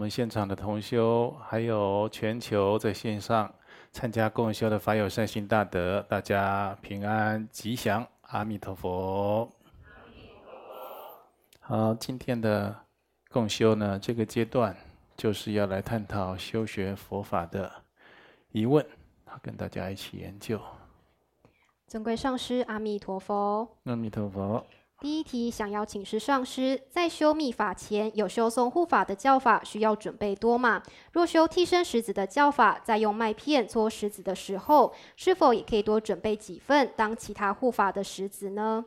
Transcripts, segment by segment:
好，我们现场的同修，还有全球在线上参加共修的法友善心大德，大家平安吉祥，阿弥陀佛。好，今天的共修呢，这个阶段就是要来探讨修学佛法的疑问，跟大家一起研究。尊贵上师，阿弥陀佛。阿弥陀佛。第一题，想要请示上师，在修密法前有修诵护法的教法，需要准备多吗？若修替身石子的教法，在用麦片搓石子的时候，是否也可以多准备几份当其他护法的石子呢？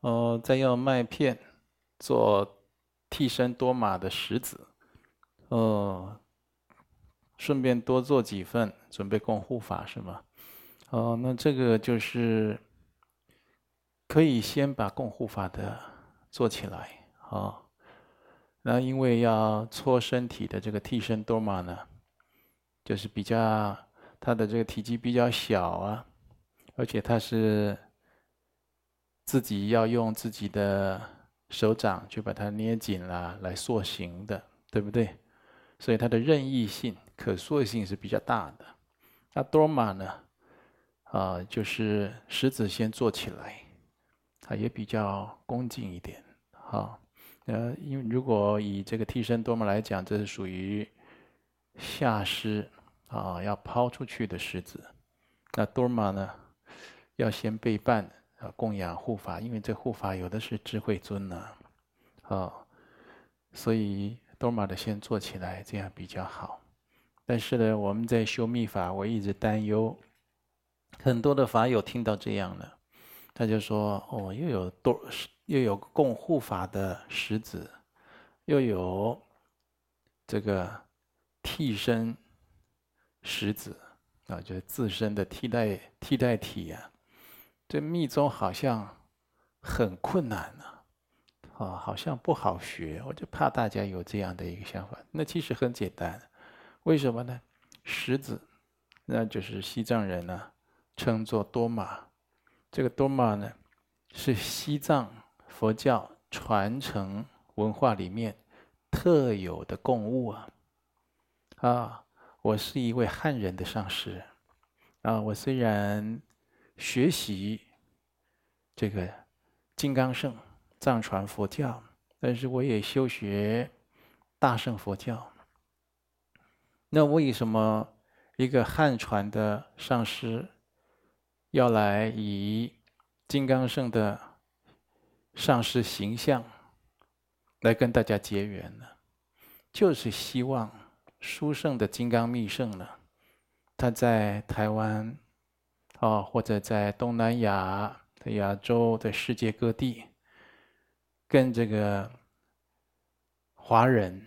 哦，在用麦片做替身多玛的石子，哦，顺便多做几份准备供护法是吗？哦，那这个就是可以先把供护法的做起来啊、那因为要搓身体的这个替身多玛呢，就是比较它的这个体积比较小啊，而且它是自己要用自己的手掌去把它捏紧了来塑形的，对不对？所以它的任意性、可塑性是比较大的。那多玛呢？啊，就是食子先做起来，它也比较恭敬一点。好，呃，因为如果以这个替身多玛来讲，这是属于下师啊，要抛出去的狮子。那多玛呢，要先备办啊，供养护法，因为这护法有的是智慧尊呢，啊，所以多玛的先做起来，这样比较好。但是呢，我们在修密法，我一直担忧。很多的法友听到这样了，他就说：“哦，又有多，又有供护法的石子，又有这个替身石子啊，就是自身的替代替代体呀、啊。这密宗好像很困难呢、啊，好像不好学。我就怕大家有这样的一个想法。那其实很简单，为什么呢？石子，那就是西藏人呢、”称作多玛，这个多玛呢，是西藏佛教传承文化里面特有的供物啊！啊，我是一位汉人的上师啊，我虽然学习这个金刚圣藏传佛教，但是我也修学大乘佛教。那为什么一个汉传的上师，要来以金刚圣的上师形象来跟大家结缘呢，就是希望殊胜的金刚密圣呢，他在台湾啊，或者在东南亚、在亚洲、在世界各地，跟这个华人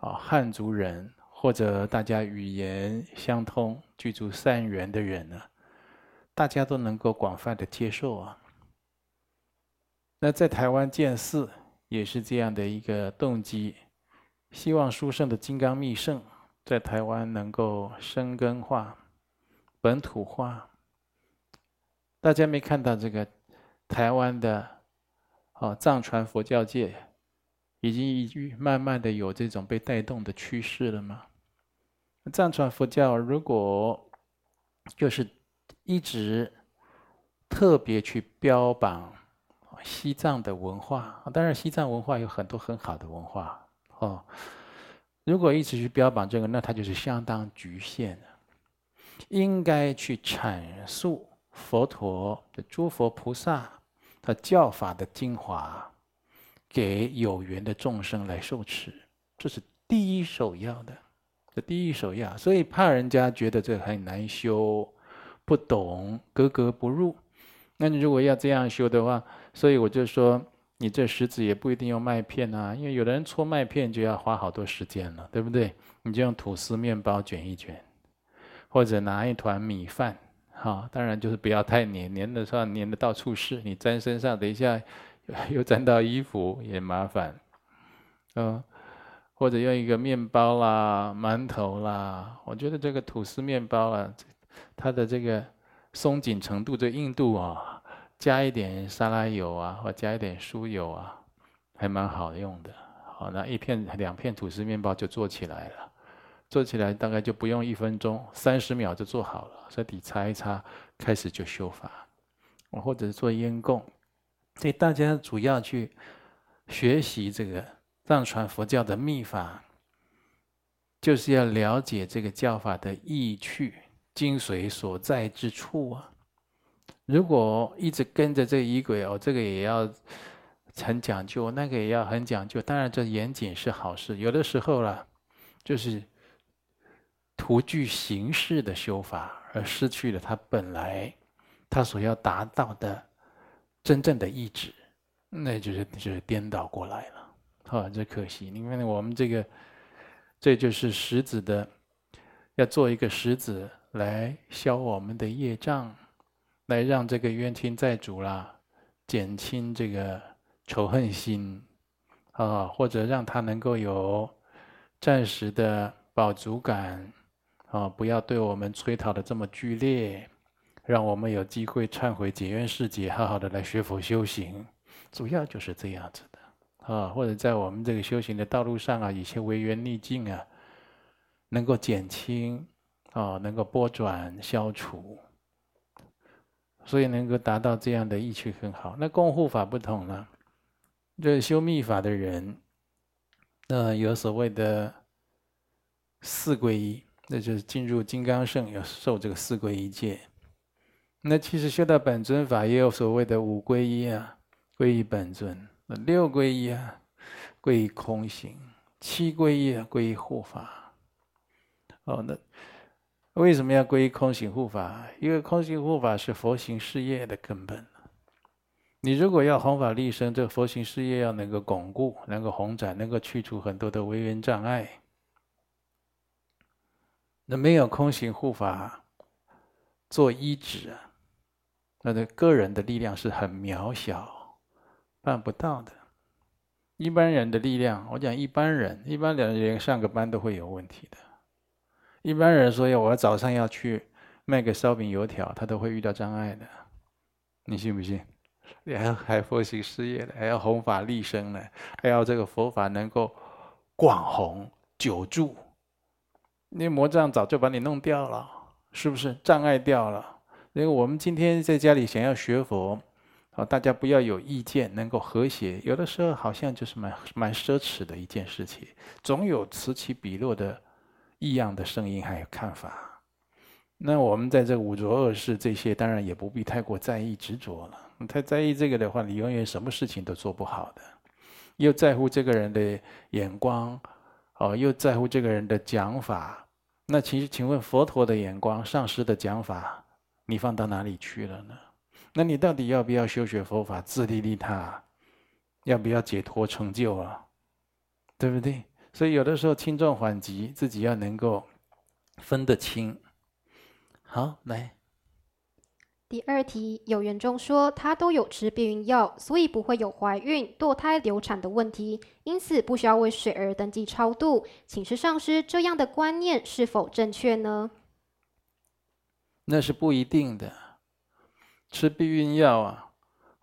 啊、汉族人或者大家语言相通、具足善缘的人呢。大家都能够广泛的接受啊。那在台湾建寺也是这样的一个动机，希望殊胜的金刚密乘在台湾能够生根化、本土化。大家没看到这个台湾的哦藏传佛教界已经慢慢的有这种被带动的趋势了吗？藏传佛教如果就是。一直特别去标榜西藏的文化，当然西藏文化有很多很好的文化哦。如果一直去标榜这个，那它就是相当局限的。应该去阐述佛陀的诸佛菩萨他教法的精华，给有缘的众生来受持，这是第一首要的，这第一首要。所以怕人家觉得这很难修。不懂，格格不入。那你如果要这样修的话，所以我就说，你这食子也不一定用麦片啊，因为有的人搓麦片就要花好多时间了，对不对？你就用吐司面包卷一卷，或者拿一团米饭，哈，当然就是不要太黏，黏的时候黏的到处是，你粘身上，等一下 又粘到衣服也麻烦，嗯，或者用一个面包啦、馒头啦，我觉得这个吐司面包啊。它的这个松紧程度、这硬度啊，加一点沙拉油啊，或加一点酥油啊，还蛮好用的好，那一片两片吐司面包就做起来了，做起来大概就不用一分钟，三十秒就做好了，手底擦一擦，开始就修法，或者是做烟供，所以大家主要去学习这个藏传佛教的密法，就是要了解这个教法的意趣、精髓所在之处啊。如果一直跟着这个仪轨哦，这个也要很讲究，那个也要很讲究。当然，这严谨是好事。有的时候啦，就是徒具形式的修法，而失去了他本来他所要达到的真正的意旨，那就是就是颠倒过来了。啊，这可惜。因为我们这个，这就是实子的，要做一个实子来消我们的业障。来让这个冤亲债主啦，减轻这个仇恨心，啊，或者让他能够有暂时的饱足感，啊，不要对我们催讨的这么剧烈，让我们有机会忏悔解冤释结，好好的来学佛修行，主要就是这样子的，啊，或者在我们这个修行的道路上啊，一些违缘逆境啊，能够减轻，啊，能够拨转消除。所以能够达到这样的意趣很好。那共护法不同了，这修密法的人，那有所谓的四皈依，那就是进入金刚乘要受这个四皈依戒。那其实修到本尊法也有所谓的五皈依啊，皈依本尊；六皈依啊，皈依空行；七皈依啊，皈依护法。哦，那。为什么要皈依空行护法？因为空行护法是佛行事业的根本。你如果要弘法利生，这个佛行事业要能够巩固，能够弘展，能够去除很多的违缘障碍。那没有空行护法做依止啊，那个个人的力量是很渺小，办不到的。一般人的力量，我讲一般人，一般人连上个班都会有问题的。一般人说要我早上要去卖个烧饼油条，他都会遇到障碍的。你信不信？你还还佛行事业的，还要弘法利生呢，还要这个佛法能够广弘久住。那魔障早就把你弄掉了，是不是？障碍掉了。因为我们今天在家里想要学佛，啊，大家不要有意见，能够和谐。有的时候好像就是蛮蛮奢侈的一件事情，总有此起彼落的。异样的声音还有看法，那我们在这五浊恶世这些，当然也不必太过在意执着了。太在意这个的话，你永远什么事情都做不好的。又在乎这个人的眼光，哦，又在乎这个人的讲法。那其实，请问佛陀的眼光、上师的讲法，你放到哪里去了呢？那你到底要不要修学佛法，自利利他？要不要解脱成就啊？对不对？所以有的时候轻重缓急，自己要能够分得清。好，来。第二题，有缘中说他都有吃避孕药，所以不会有怀孕、堕胎、流产的问题，因此不需要为水儿登记超度。请示上师，这样的观念是否正确呢？那是不一定的。吃避孕药啊，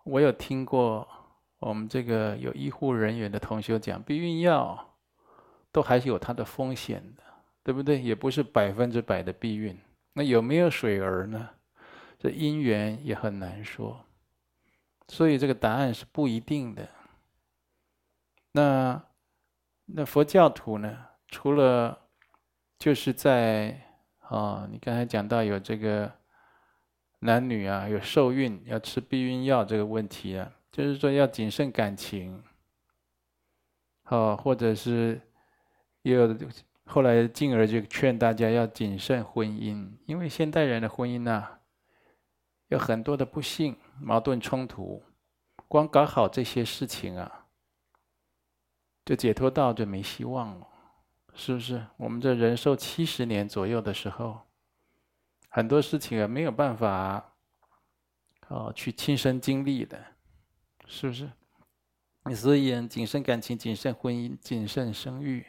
我有听过我们这个有医护人员的同学讲避孕药。都还是有它的风险的，对不对？也不是百分之百的避孕。那有没有水儿呢？这姻缘也很难说，所以这个答案是不一定的。那那佛教徒呢？除了就是在啊、你刚才讲到有这个男女啊，有受孕要吃避孕药这个问题啊，就是说要谨慎感情，哦，或者是。也有后来进而就劝大家要谨慎婚姻，因为现代人的婚姻呢、有很多的不幸、矛盾冲突，光搞好这些事情啊，就解脱道就没希望了，是不是？我们这人寿七十年左右的时候，很多事情啊没有办法哦去亲身经历的，是不是？所以谨慎感情、谨慎婚姻、谨慎生育。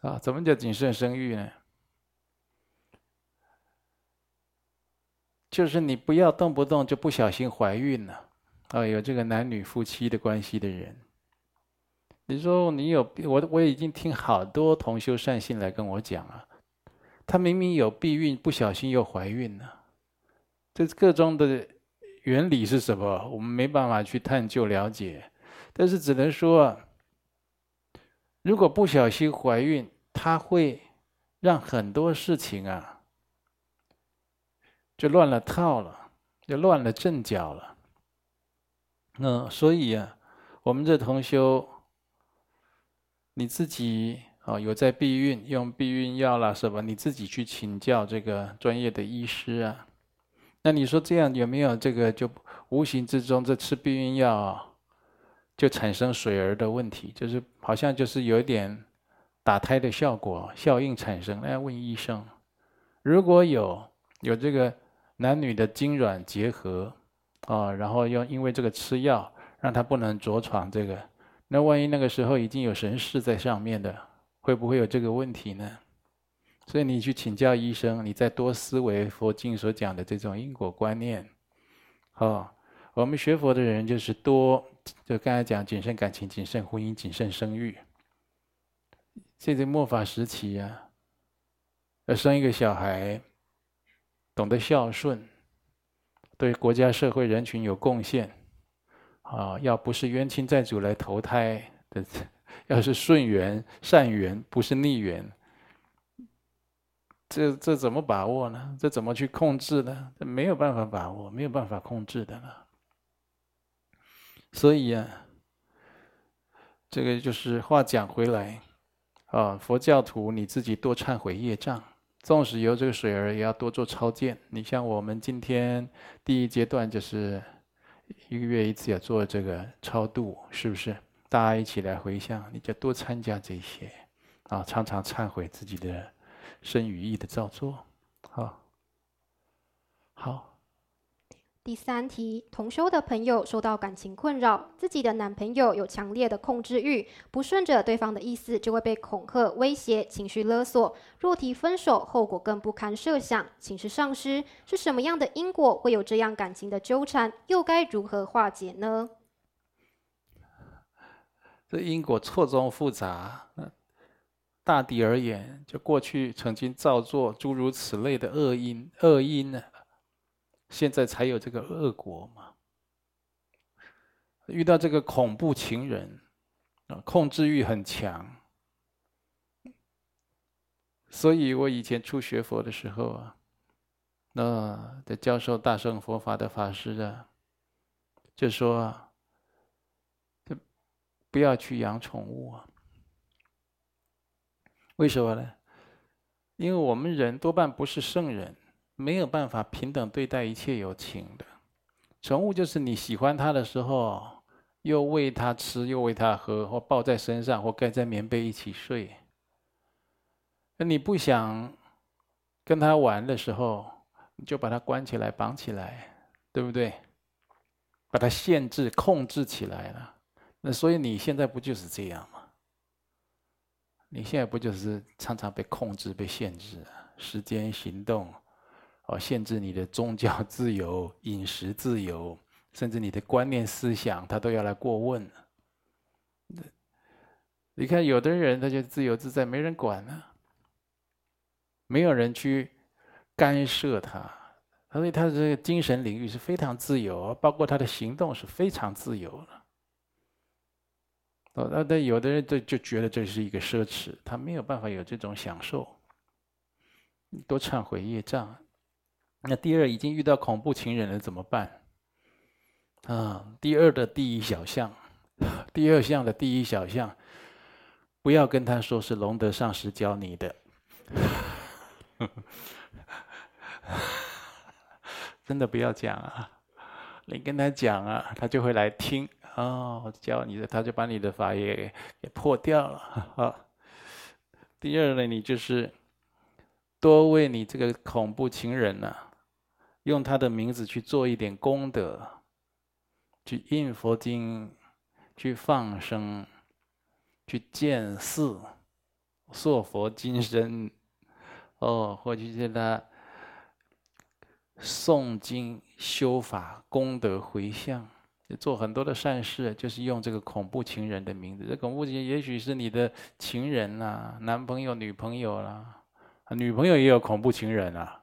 啊，怎么叫谨慎生育呢？就是你不要动不动就不小心怀孕了。啊，有这个男女夫妻的关系的人，你说你有我，我已经听好多同修善信来跟我讲了，他明明有避孕，不小心又怀孕了，这个中的原理是什么？我们没办法去探究了解，但是只能说，如果不小心怀孕，他会让很多事情啊，就乱了套了，就乱了阵脚了。那所以啊，我们这同修，你自己啊有在避孕，用避孕药啦什么，你自己去请教这个专业的医师啊。那你说这样有没有这个就无形之中这吃避孕药就产生水儿的问题？就是好像就是有一点打胎的效果效应产生？那要问医生。如果有有这个男女的精卵结合。啊，然后又因为这个吃药，让他不能着床，这个，那万一那个时候已经有神识在上面的，会不会有这个问题呢？所以你去请教医生，你再多思维佛经所讲的这种因果观念。好，我们学佛的人就是多，就刚才讲谨慎感情、谨慎婚姻、谨慎生育。现在末法时期啊，要生一个小孩，懂得孝顺。对国家、社会、人群有贡献，啊，要不是冤亲债主来投胎的，要是顺缘、善缘，不是逆缘，这这怎么把握呢？这怎么去控制呢？这没有办法把握，没有办法控制的了。所以呀、啊，这个就是话讲回来，啊，佛教徒你自己多忏悔业障。纵使有这个水儿，也要多做超荐。你像我们今天第一阶段就是一个月一次要做这个超度，是不是？大家一起来回向，你就多参加这些啊，常常忏悔自己的身语意的造作，啊，好。第三题，同修的朋友受到感情困扰，自己的男朋友有强烈的控制欲，不顺着对方的意思就会被恐吓、威胁、情绪勒索。若提分手，后果更不堪设想。请示上师，是什么样的因果会有这样感情的纠缠？又该如何化解呢？这因果错综复杂。大抵而言，就过去曾经造作诸如此类的恶因，恶因呢？现在才有这个恶果嘛？遇到这个恐怖情人，啊，控制欲很强。所以我以前初学佛的时候啊，那在教授大圣佛法的法师啊，就说，啊就不要去养宠物啊。为什么呢？因为我们人多半不是圣人。没有办法平等对待一切有情的宠物，就是你喜欢它的时候，又喂它吃，又喂它喝，或抱在身上，或盖在棉被一起睡。那你不想跟它玩的时候，你就把它关起来，绑起来，对不对？把它限制、控制起来了。那所以你现在不就是这样吗？你现在不就是常常被控制、被限制？时间、行动。哦，限制你的宗教 自由、饮食自由，甚至你的观念思想，他都要来过问。你看，有的人他就自由自在，没人管呢，没有人去干涉他，所以他的这个精神领域是非常自由，包括他的行动是非常自由的。哦，那但有的人就就觉得这是一个奢侈，他没有办法有这种享受，多忏悔业障。那第二，已经遇到恐怖情人了，怎么办？啊，第二的第一小项，第二项的第一小项，不要跟他说是龙德上师教你的，真的不要讲啊！你跟他讲啊，他就会来听哦，教你的，他就把你的法也给破掉了啊。第二呢，你就是多为你这个恐怖情人呢、用他的名字去做一点功德，去印佛经，去放生，去建寺，塑佛金身，哦，或者是他诵经修法功德回向，做很多的善事，就是用这个恐怖情人的名字。这恐怖情人也许是你的情人、啊，男朋友、女朋友啦，女朋友也有恐怖情人啊。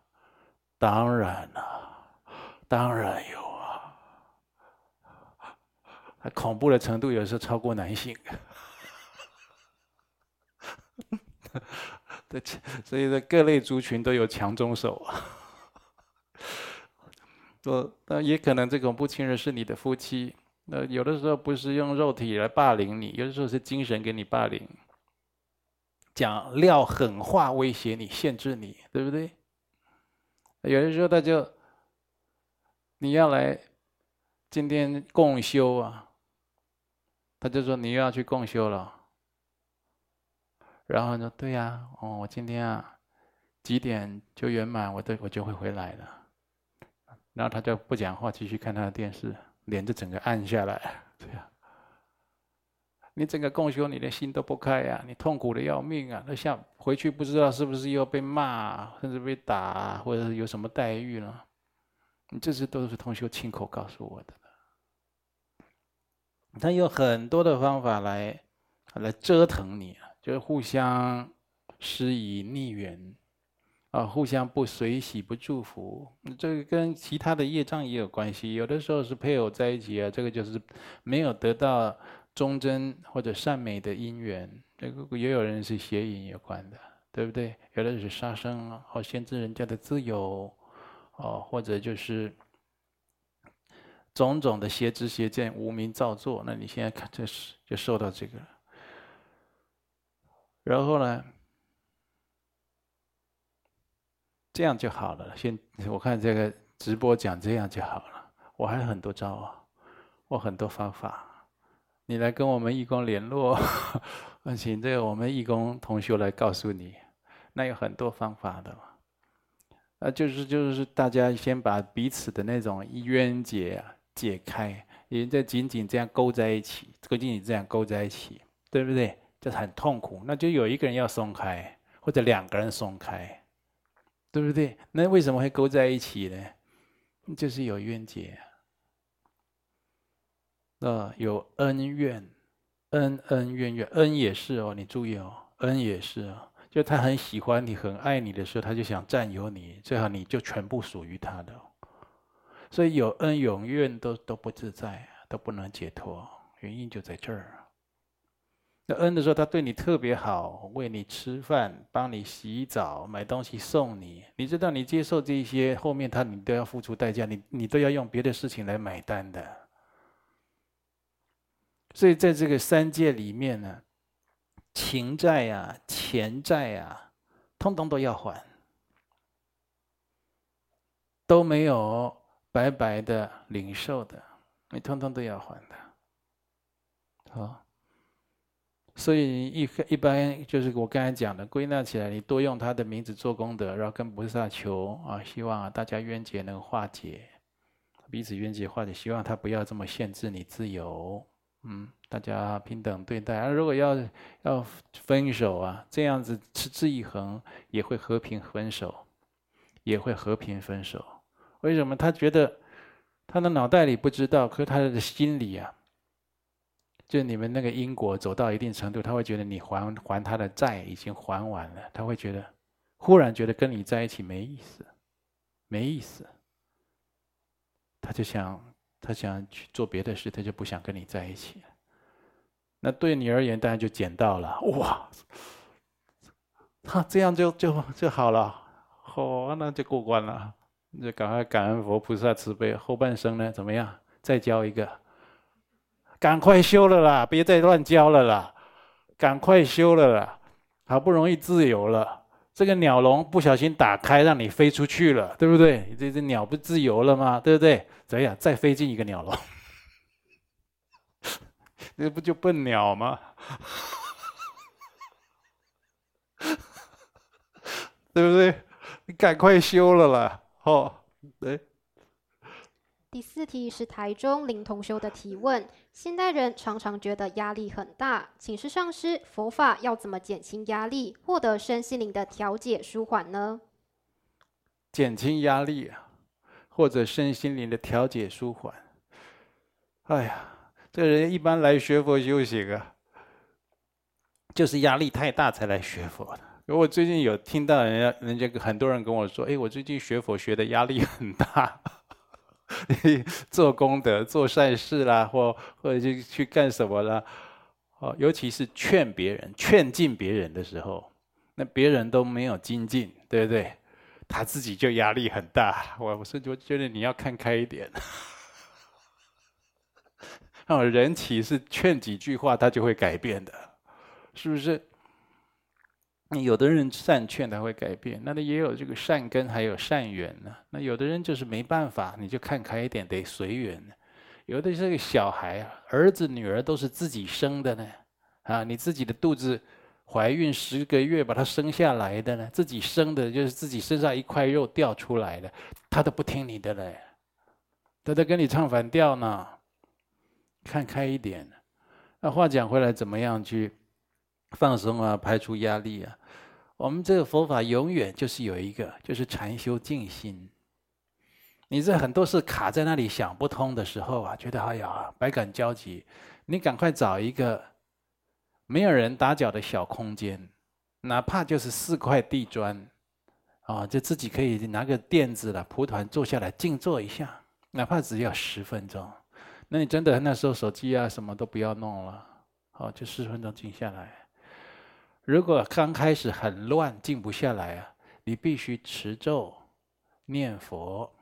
当然啦、啊，当然有啊。恐怖的程度有时候超过男性。对，所以说各类族群都有强中手啊。说那也可能这恐怖情人是你的夫妻，那有的时候不是用肉体来霸凌你，有的时候是精神给你霸凌，讲撂狠话威胁你、限制你，对不对？有的时候他就你要来今天共修啊，他就说你又要去共修了，然后说对呀，哦，我今天啊几点就圆满，我都我就会回来了。然后他就不讲话，继续看他的电视，脸就整个暗下来。对呀，你整个共修，你的心都不开呀，你痛苦的要命啊！那像回去不知道是不是又被骂，甚至被打，或者是有什么待遇呢？你这些都是同修亲口告诉我的。他有很多的方法来来折腾你啊，就是互相施以逆缘。啊，互相不随喜、不祝福，这个跟其他的业障也有关系。有的时候是配偶在一起啊，这个就是没有得到忠贞或者善美的因缘。这个也有人是邪淫有关的，对不对？有的是杀生啊，或限制人家的自由，哦，或者就是种种的邪知邪见、无明造作。那你现在看，这是就受到这个。然后呢？这样就好了。先我看这个直播讲这样就好了。我还有很多招啊，我很多方法。你来跟我们义工联络，请这个我们义工同学来告诉你。那有很多方法的嘛。啊，就是就是大家先把彼此的那种冤结啊解开，也在紧紧这样勾在一起，勾紧紧这样勾在一起，对不对？就是很痛苦。那就有一个人要松开，或者两个人松开。对不对？那为什么会勾在一起呢？就是有冤结啊，那，有恩怨，恩恩怨怨，恩也是哦，你注意哦，恩也是哦，就他很喜欢你，很爱你的时候，他就想占有你，最好你就全部属于他的。所以有恩有怨都都不自在，都不能解脱，原因就在这儿。那恩的时候，他对你特别好，喂你吃饭，帮你洗澡，买东西送你。你知道，你接受这些，后面他你都要付出代价，你你都要用别的事情来买单的。所以在这个三界里面呢，情债呀、钱债呀，通通都要还，都没有白白的领受的，你通通都要还的。好。所以一一般就是我刚才讲的，归纳起来，你多用他的名字做功德，然后跟菩萨求啊，希望啊大家冤结能化解，彼此冤结化解，希望他不要这么限制你自由，嗯，大家平等对待。而如果要要分手啊，这样子持之以恒，也会和平分手，也会和平分手。为什么？他觉得他的脑袋里不知道，可是他的心里啊。就你们那个因果走到一定程度，他会觉得你还还他的债已经还完了，他会觉得忽然觉得跟你在一起没意思，没意思，他就想他想去做别的事，他就不想跟你在一起。那对你而言当然就捡到了，哇，他这样就就就好了，好，那就过关了，就赶快感恩佛菩萨慈悲，后半生呢怎么样？再交一个。赶快修了啦！别再乱交了啦！赶快修了啦！好不容易自由了，这个鸟笼不小心打开，让你飞出去了，对不对？这只鸟不自由了吗？对不对？怎样？再飞进一个鸟笼，那不就笨鸟吗？对不对？你赶快修了啦！哦，对。第四题是台中林同修的提问：现代人常常觉得压力很大，请示上师，佛法要怎么减轻压力，获得身心灵的调节舒缓呢？减轻压力啊，或者身心灵的调节舒缓。哎呀，这人一般来学佛修行啊，就是压力太大才来学佛的。我最近有听到人家，人家很多人跟我说：“哎，我最近学佛学的压力很大，做功德、做善事啦，或或者去去干什么啦。哦，尤其是劝别人、劝进别人的时候，那别人都没有精进，对不对？他自己就压力很大。我我是就觉得你要看开一点。哦，人其实劝几句话他就会改变的，是不是？”有的人善劝他会改变，那他也有这个善根，还有善缘呢。那有的人就是没办法，你就看开一点，得随缘。有的这个小孩啊，儿子女儿都是自己生的呢，啊，你自己的肚子怀孕十个月把他生下来的呢，自己生的就是自己身上一块肉掉出来的，他都不听你的嘞，他都跟你唱反调呢。看开一点。那话讲回来，怎么样去？放松啊，排除压力啊。我们这个佛法永远就是有一个，就是禅修静心。你这很多事卡在那里想不通的时候啊，觉得哎呀百感交集，你赶快找一个没有人打搅的小空间，哪怕就是四块地砖，啊，就自己可以拿个垫子了，蒲团坐下来静坐一下，哪怕只要十分钟。那你真的那时候手机啊什么都不要弄了，好，就十分钟静下来。如果刚开始很乱，静不下来啊，你必须持咒、念佛。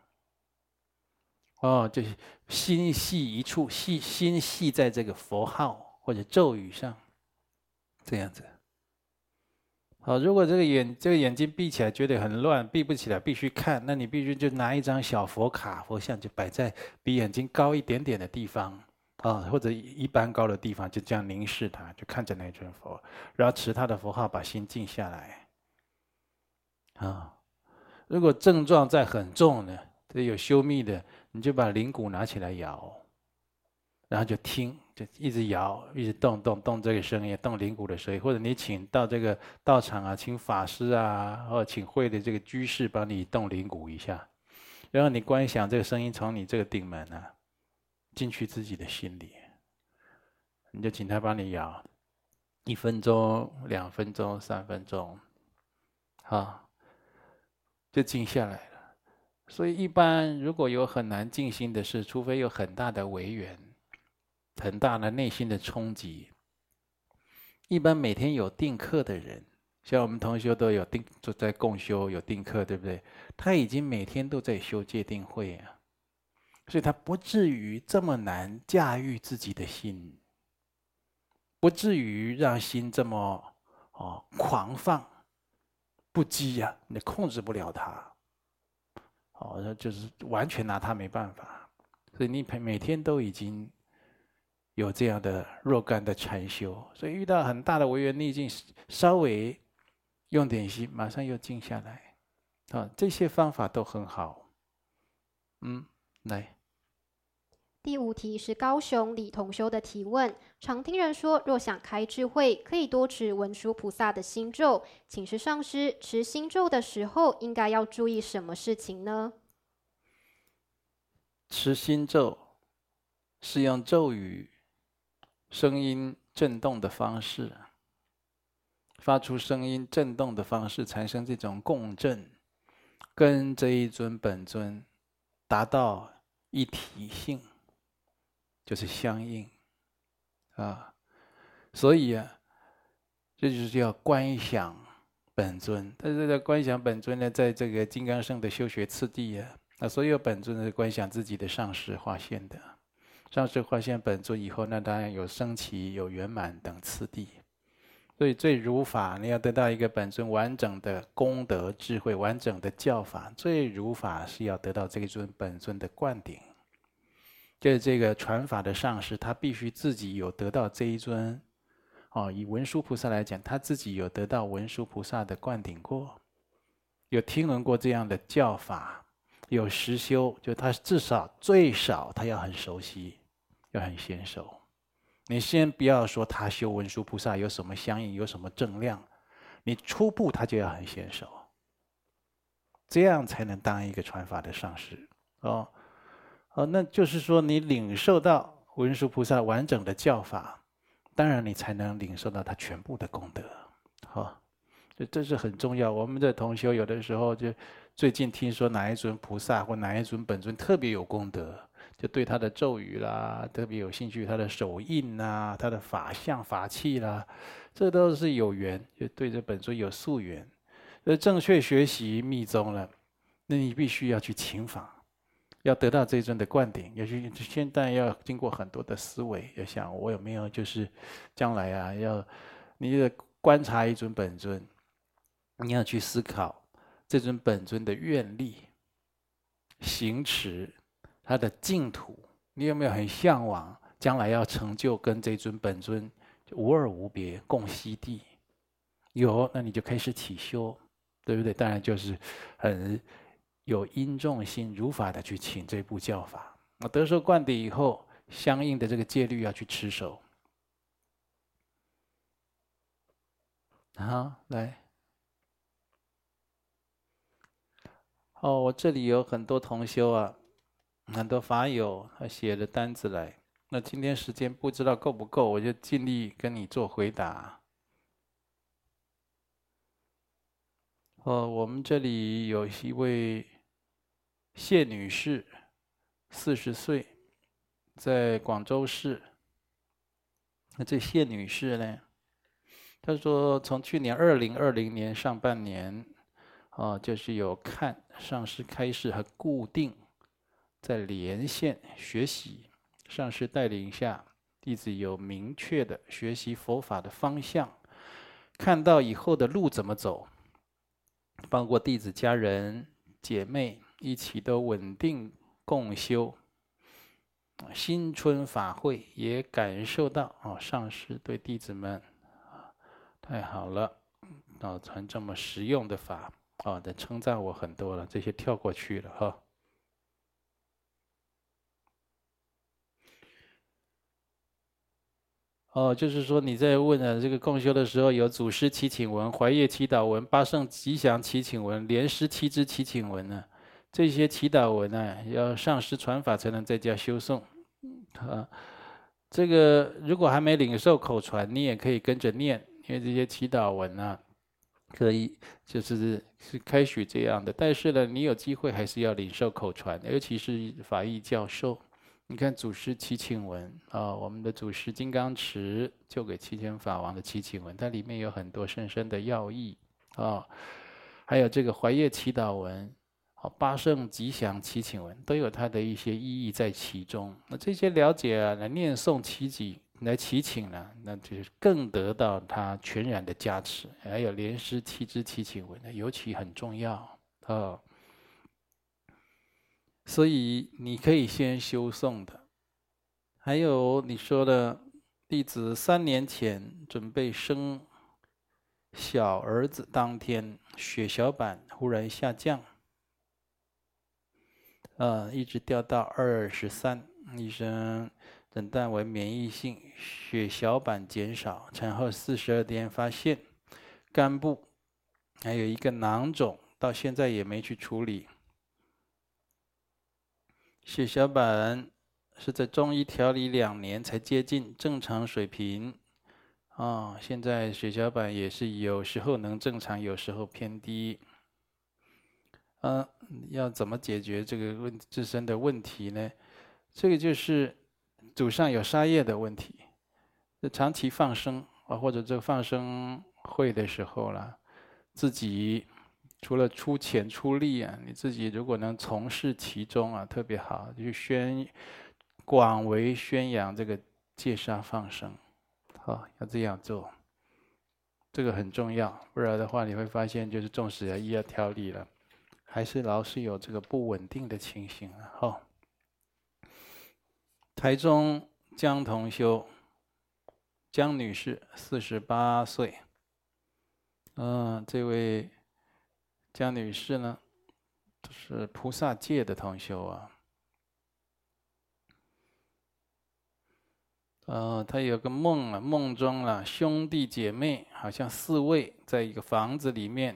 哦，就是心系一处，系心系在这个佛号或者咒语上，这样子。好，如果这个眼这个眼睛闭起来觉得很乱，闭不起来，必须看，那你必须就拿一张小佛卡、佛像，就摆在比眼睛高一点点的地方。啊，或者一般高的地方，就这样凝视它，就看着那尊佛，然后持他的佛号，把心静下来。啊，如果症状再很重呢，这有修密的，你就把铃鼓拿起来摇，然后就听，就一直摇，一直动动动这个声音，动铃鼓的声音，或者你请到这个道场啊，请法师啊，或者请会的这个居士帮你动铃鼓一下，然后你观想这个声音从你这个顶门啊。进去自己的心里，你就请他帮你摇，一分钟、两分钟、三分钟，好，就静下来了。所以一般如果有很难静心的事，除非有很大的违缘，很大的内心的冲击。一般每天有定课的人，像我们同学都有定，就在共修有定课，对不对？他已经每天都在修戒定慧啊。所以他不至于这么难驾驭自己的心，不至于让心这么哦狂放不羁呀，你控制不了他，哦，就是完全拿他没办法。所以你每每天都已经有这样的若干的禅修，所以遇到很大的违缘逆境，稍微用点心，马上又静下来，啊，这些方法都很好，嗯，来。第五题是高雄李同修的提问：常听人说，若想开智慧，可以多持文殊菩萨的心咒。请示上师，持心咒的时候，应该要注意什么事情呢？持心咒是用咒语声音震动的方式，发出声音震动的方式，产生这种共振，跟这一尊本尊达到一体性。就是相应，啊，所以啊，这就是叫观想本尊。但是这个观想本尊呢，在这个金刚乘的修学次第啊，那，所有本尊是观想自己的上师化现的，上师化现本尊以后，那当然有升起、有圆满等次第。所以最如法，你要得到一个本尊完整的功德智慧、完整的教法，最如法是要得到这一尊本尊的灌顶。就是这个传法的上师，他必须自己有得到这一尊，哦，以文殊菩萨来讲，他自己有得到文殊菩萨的灌顶过，有听闻过这样的教法，有实修，就他至少最少他要很熟悉，要很娴熟。你先不要说他修文殊菩萨有什么相应，有什么正量，你初步他就要很娴熟，这样才能当一个传法的上师哦。哦，那就是说，你领受到文殊菩萨完整的教法，当然你才能领受到他全部的功德。好，这这是很重要。我们的同修有的时候就最近听说哪一尊菩萨或哪一尊本尊特别有功德，就对他的咒语啦特别有兴趣，他的手印呐，他的法相法器啦，这都是有缘，就对这本尊有宿缘。呃，正确学习密宗了，那你必须要去请访。要得到这尊的灌顶，也许现在要经过很多的思维，要想我有没有就是将来啊，要你的观察一尊本尊，你要去思考这尊本尊的愿力、行持他的净土，你有没有很向往将来要成就跟这尊本尊无二无别、共西地？有，那你就开始起修，对不对？当然就是很。有因重心，如法的去请这部教法。那得受灌顶以后，相应的这个戒律要去持守。好，来。哦，我这里有很多同修啊，很多法友他写的单子来。那今天时间不知道够不够，我就尽力跟你做回答。哦，我们这里有一位。谢女士，四十岁，在广州市。那这谢女士呢？她说，从去年二零二零年上半年，啊，就是有看上师开示和固定在连线学习，上师带领下，弟子有明确的学习佛法的方向，看到以后的路怎么走，包括弟子家人姐妹。一起的稳定共修，新春法会也感受到哦，上师对弟子们啊太好了，老传这么实用的法啊，的称赞我很多了，这些跳过去了哈。哦，就是说你在问的这个共修的时候，有祖师祈请文、怀业祈祷文、八圣吉祥祈请文、莲师七支祈请文呢。这些祈祷文呢，要上师传法才能在家修诵。啊，这个如果还没领受口传，你也可以跟着念，因为这些祈祷文呢，可以就是是开许这样的。但是呢，你有机会还是要领受口传，尤其是法义教授。你看祖师祈请文啊，我们的祖师金刚持就给七天法王的祈请文，它里面有很多深深的要义啊，还有这个怀业祈祷文。八圣吉祥祈请文都有它的一些意义在其中。那这些了解啊，来念诵祈偈来祈请呢，那就是更得到它全然的加持。还有莲师七支祈请文，那尤其很重要啊、哦。所以你可以先修诵的。还有你说的弟子三年前准备生小儿子当天，血小板忽然下降。呃，一直掉到二十三，医生诊断为免疫性血小板减少，产后四十二天发现肝部还有一个囊肿，到现在也没去处理。血小板是在中医调理两年才接近正常水平，啊、现在血小板也是有时候能正常，有时候偏低。嗯，要怎么解决这个问自身的问题呢？这个就是祖上有杀业的问题，这长期放生啊，或者这个放生会的时候了，自己除了出钱出力啊，你自己如果能从事其中啊，特别好，就宣广为宣扬这个戒杀放生，好，要这样做，这个很重要，不然的话你会发现就是纵使要医药调理了。还是老是有这个不稳定的情形啊！哈，台中江同修，江女士，四十八岁。嗯，这位江女士呢，是菩萨界的同修啊。呃，她有个梦啊，梦中啊，兄弟姐妹好像四位在一个房子里面。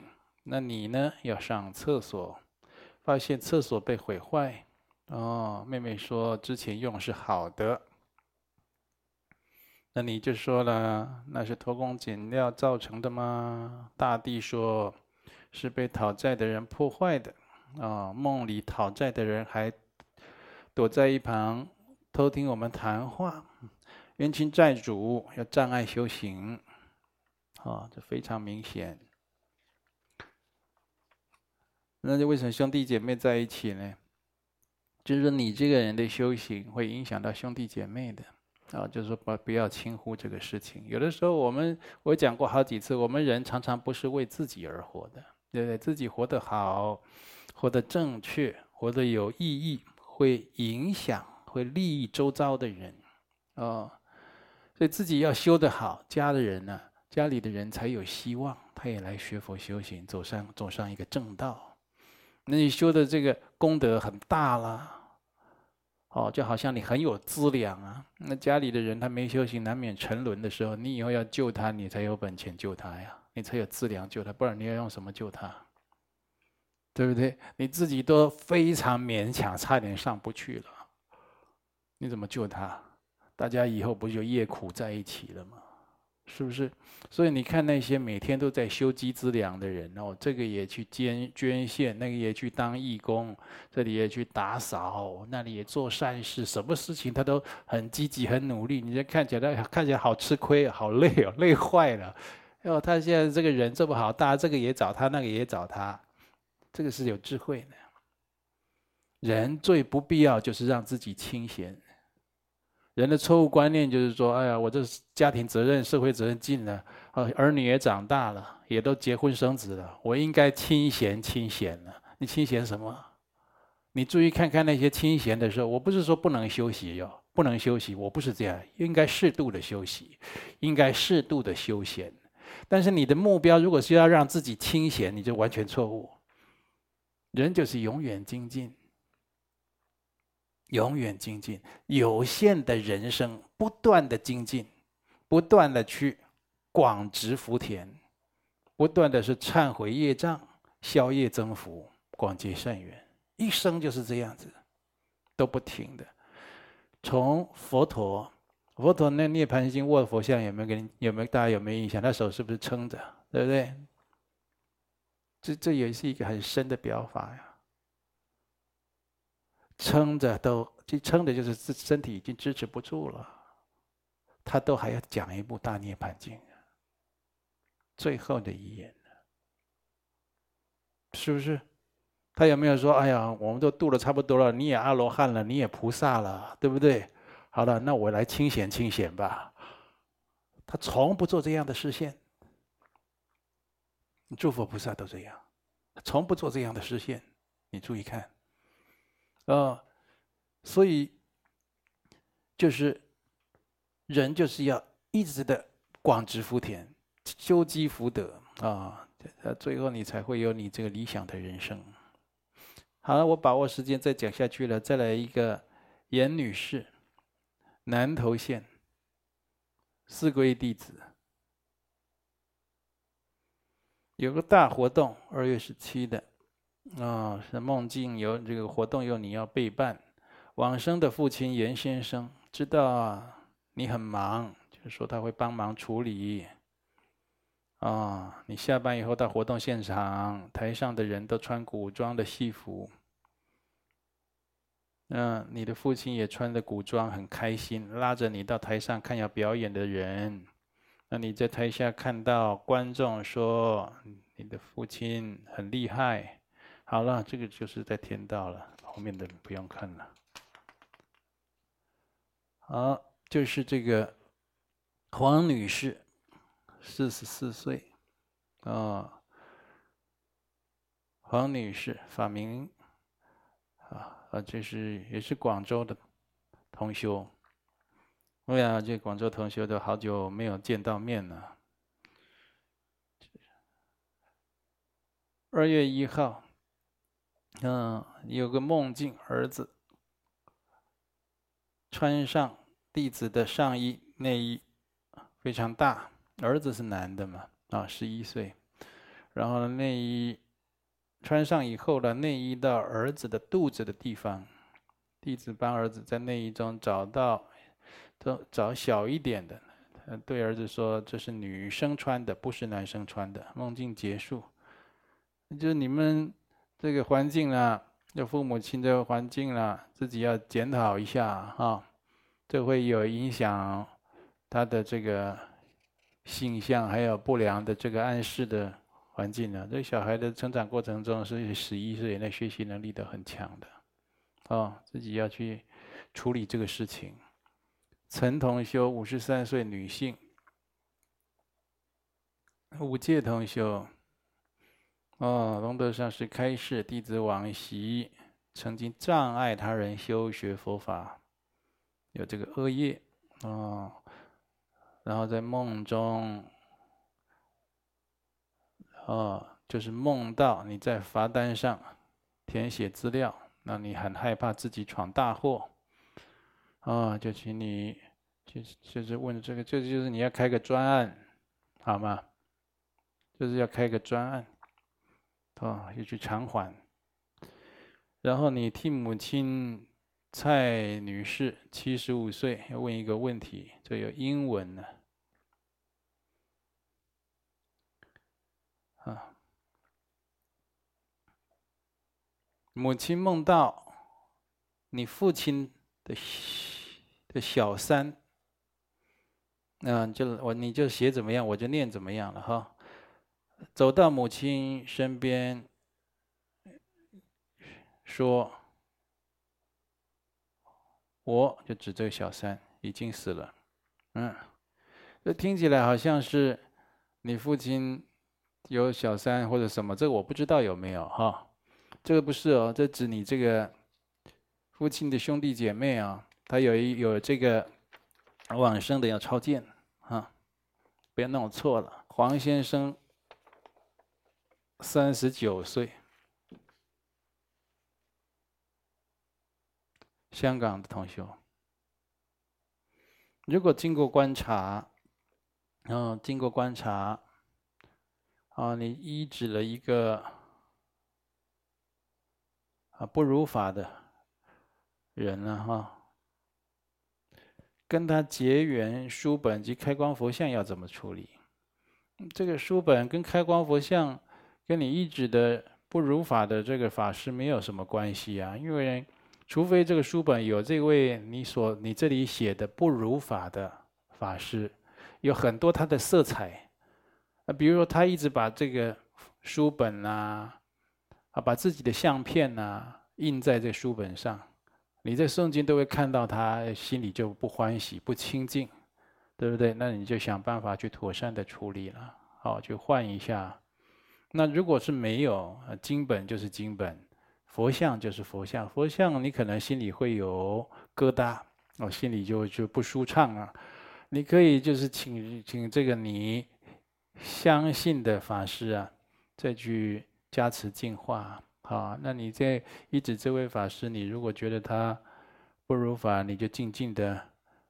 那你呢？要上厕所，发现厕所被毁坏。哦，妹妹说之前用是好的，那你就说了，那是偷工减料造成的吗？大帝说，是被讨债的人破坏的。啊，梦里讨债的人还躲在一旁偷听我们谈话，冤亲债主要障碍修行。啊，这非常明显。那就为什么兄弟姐妹在一起呢？就是你这个人的修行会影响到兄弟姐妹的。啊，就是说不不要轻忽这个事情。有的时候我们我讲过好几次，我们人常常不是为自己而活的，对不对？自己活得好，活得正确，活得有意义，会影响，会利益周遭的人。哦，所以自己要修得好，家的人呢，家里的人才有希望，他也来学佛修行，走上走上一个正道。那你修的这个功德很大了。哦，就好像你很有资粮啊，那家里的人他没修行，难免沉沦的时候，你以后要救他，你才有本钱救他呀，你才有资粮救他，不然你要用什么救他？对不对？你自己都非常勉强，差点上不去了，你怎么救他？大家以后不就业苦在一起了吗？是不是？所以你看那些每天都在修积资粮的人哦，这个也去捐捐献，那个也去当义工，这里也去打扫，那里也做善事，什么事情他都很积极、很努力。你这看起来看起来好吃亏，好累哦，累坏了。哦，他现在这个人这么好，大家这个也找他，那个也找他，这个是有智慧的。人最不必要就是让自己清闲。人的错误观念就是说，哎呀，我这家庭责任、社会责任尽了，啊，儿女也长大了，也都结婚生子了，我应该清闲清闲了。你清闲什么？你注意看看那些清闲的时候，我不是说不能休息哟，不能休息，我不是这样，应该适度的休息，应该适度的休闲。但是你的目标如果是要让自己清闲，你就完全错误。人就是永远精进。永远精进，有限的人生不断的精进，不断的去广植福田，不断的是忏悔业障，消业增福，广结善缘，一生就是这样子，都不停的。从佛陀，佛陀那涅槃经卧佛像有没有给你？有没有大家有没有印象？他手是不是撑着？对不对？这这也是一个很深的表法呀。撑着都，这撑的就是身身体已经支持不住了，他都还要讲一部大涅槃经，最后的遗言，是不是？他有没有说：“哎呀，我们都度了差不多了，你也阿罗汉了，你也菩萨了，对不对？好了，那我来清闲清闲吧。”他从不做这样的示现，诸佛菩萨都这样，从不做这样的示现，你注意看。啊、所以就是人就是要一直的广植福田，修积福德啊，哦，最后你才会有你这个理想的人生。好了，我把握时间再讲下去了。再来一个严女士，南投县四皈弟子，有个大活动，二月十七的。啊、是梦境有这个活动，有你要备办。往生的父亲严先生知道啊你很忙，就是说他会帮忙处理。啊、你下班以后到活动现场，台上的人都穿古装的戏服。嗯，你的父亲也穿着古装，很开心，拉着你到台上看要表演的人。那你在台下看到观众说，你的父亲很厉害。好了，这个就是在天道了，后面的不用看了。好，就是这个黄女士，四十四岁，啊、黄女士法名，啊啊，这是也是广州的同修。哎呀，这广州同修都好久没有见到面了。二月一号。嗯，有个梦境，儿子穿上弟子的上衣内衣，非常大。儿子是男的嘛？啊，十一岁。然后呢内衣穿上以后呢，内衣到儿子的肚子的地方，弟子帮儿子在内衣中找到，找找小一点的，对儿子说：“这是女生穿的，不是男生穿的。”梦境结束，就是你们这个环境啦，有父母亲这个环境啦，自己要检讨一下啊，这会有影响他的这个性向，还有不良的这个暗示的环境呢。这小孩的成长过程中，是十一岁，那学习能力都很强的，哦，自己要去处理这个事情。陈同修，五十三岁，女性。五戒同修，哦，龙德上师开示，弟子往昔曾经障碍他人修学佛法，有这个恶业，哦，然后在梦中，哦，就是梦到你在罚单上填写资料，那你很害怕自己闯大祸。啊、就请你，就是就是问这个，这就是你要开个专案，好吗？就是要开个专案，哦，要去偿还。然后你替母亲蔡女士，七十五岁，要问一个问题，这有英文呢。啊，母亲梦到你父亲的。的小三，嗯，就我你就写怎么样，我就念怎么样了哈。走到母亲身边，说：“我就指这个小三已经死了。”嗯，这听起来好像是你父亲有小三或者什么，这个我不知道有没有哈。这个不是哦，这指你这个父亲的兄弟姐妹啊。他有一有这个往生的要超荐啊，别弄错了。黄先生三十九岁，香港的同学。如果经过观察，嗯，经过观察，啊，你医治了一个啊不如法的人了哈。跟他结缘书本及开光佛像要怎么处理？这个书本跟开光佛像跟你一直的不如法的这个法师没有什么关系啊，因为除非这个书本有这位你所你这里写的不如法的法师，有很多他的色彩啊，比如说他一直把这个书本啊啊把自己的相片啊印在这书本上。你在诵经都会看到他心里就不欢喜、不清净，对不对？那你就想办法去妥善的处理了，好，去换一下。那如果是没有，经本就是经本，佛像就是佛像，佛像你可能心里会有疙瘩，哦，心里就就不舒畅啊。你可以就是请请这个你相信的法师啊，再去加持净化。好，那你在医治这位法师，你如果觉得他不如法，你就静静的，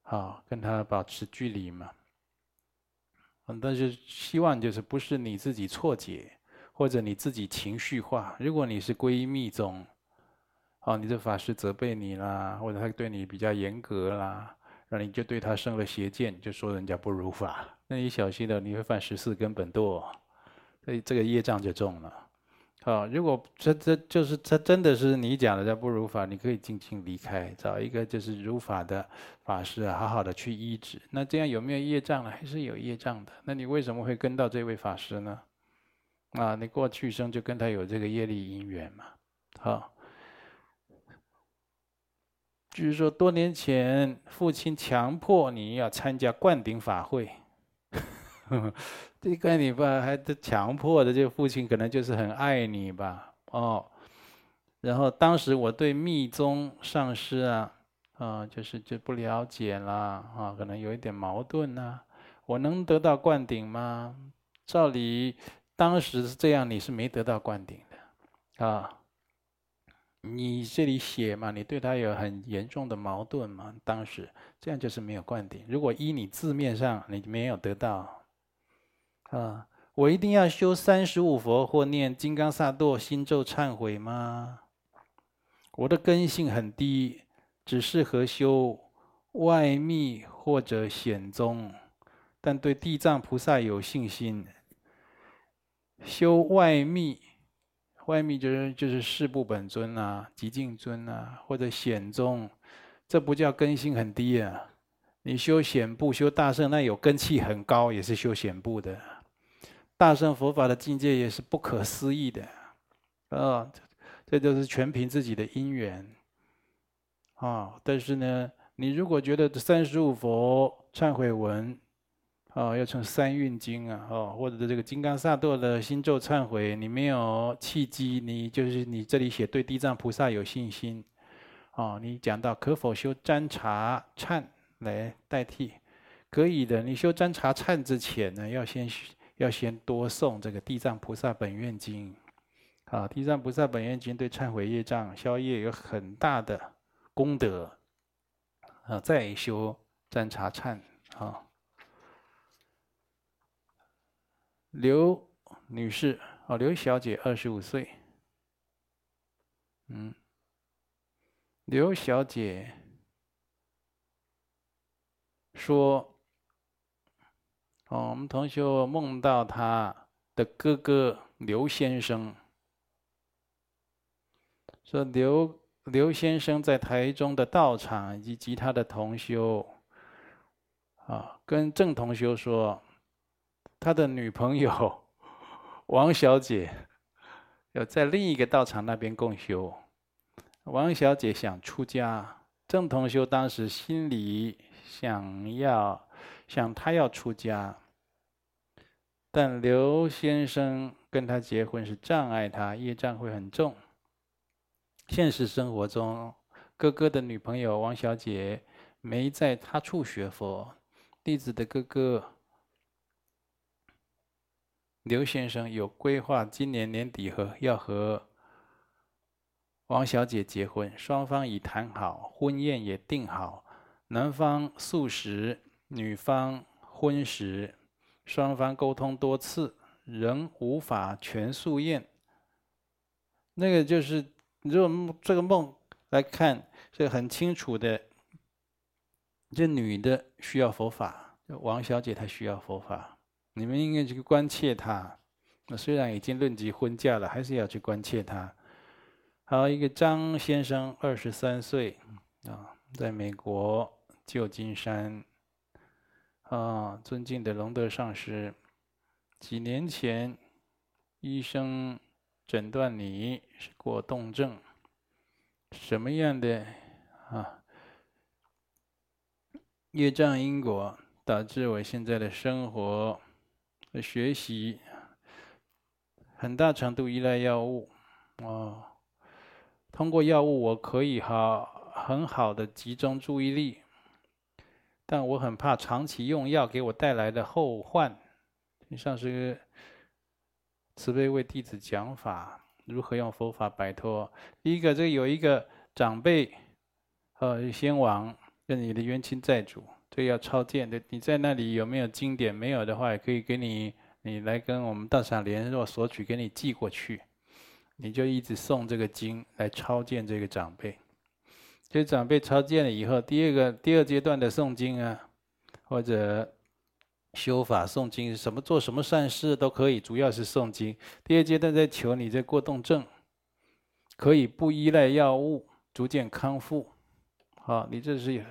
好跟他保持距离嘛。但是希望就是不是你自己错解，或者你自己情绪化。如果你是皈依密宗，哦，你这法师责备你啦，或者他对你比较严格啦，那你就对他生了邪见，就说人家不如法，那你小心了，你会犯十四根本堕，所以这个业障就重了。好，如果这这就是这真的是你讲的这不如法，你可以静静离开，找一个就是如法的法师，好好的去医治。那这样有没有业障呢？还是有业障的。那你为什么会跟到这位法师呢？啊，你过去生就跟他有这个业力因缘嘛。好，就是说多年前父亲强迫你要参加灌顶法会。这个你吧，还得强迫的，这个父亲可能就是很爱你吧，哦。然后当时我对密宗上师啊，啊，就是就不了解啦啊，可能有一点矛盾呐、我能得到灌顶吗？照理当时是这样，你是没得到灌顶的，啊。你这里写嘛，你对他有很严重的矛盾嘛？当时这样就是没有灌顶。如果依你字面上，你没有得到。啊，我一定要修三十五佛或念金刚萨埵心咒忏悔吗？我的根性很低，只适合修外密或者显宗。但对地藏菩萨有信心。修外密，外密就是就是事部本尊啊、极静尊啊，或者显宗，这不叫根性很低啊。你修显部、修大圣，那有根气很高，也是修显部的。大圣佛法的境界也是不可思议的，啊，这都是全凭自己的因缘，啊。但是呢，你如果觉得三十五佛忏悔文，哦，要成三运经啊，哦，或者这个金刚萨埵的心咒忏悔，你没有契机，你就是你这里写对地藏菩萨有信心，哦，你讲到可否修占察忏来代替，可以的。你修占察忏之前呢，要先要先多诵这个地藏菩萨本愿经，啊，地藏菩萨本愿经对忏悔业障、消业有很大的功德，啊，再修占察忏啊。刘女士，哦，刘小姐，二十五岁。嗯，刘小姐说：“哦，我们同学梦到他的哥哥刘先生，说刘刘先生在台中的道场以及他的同修，啊，跟郑同修说。”他的女朋友 王小姐要在另一个道场那边共修。王小姐想出家，郑同修当时心里想要想他要出家，但刘先生跟他结婚是障碍他，业障会很重。现实生活中，哥哥的女朋友王小姐没在他处学佛，弟子的哥哥。刘先生有规划，今年年底和要和王小姐结婚，双方已谈好，婚宴也定好，男方素食，女方荤食，双方沟通多次，仍无法全素宴。那个就是，如果这个梦来看，是很清楚的，这女的需要佛法，王小姐她需要佛法。你们应该去关切他，那虽然已经论及婚嫁了，还是要去关切他。还有一个张先生，二十三岁，啊，在美国旧金山，啊，尊敬的龙德上师，几年前医生诊断你是过动症，什么样的啊业障因果导致我现在的生活？学习很大程度依赖药物，哦，通过药物我可以好很好的集中注意力，但我很怕长期用药给我带来的后患。上是慈悲为弟子讲法，如何用佛法摆脱？第一个，这有一个长辈，呃，先王跟你的冤亲债主。要超见的，你在那里有没有经典？没有的话，也可以给你，你来跟我们道场联络索取，给你寄过去。你就一直诵这个经来超见这个长辈。这长辈超见了以后，第二个第二阶段的诵经啊，或者修法诵经，什么做什么善事都可以，主要是诵经。第二阶段在求你这过动症可以不依赖药物，逐渐康复。好，你这是。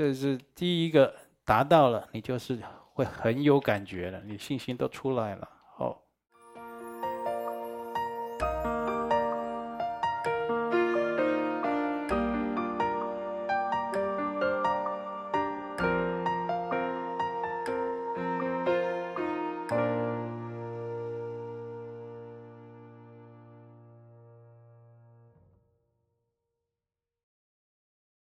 这是第一个达到了，你就是会很有感觉了，你信心都出来了。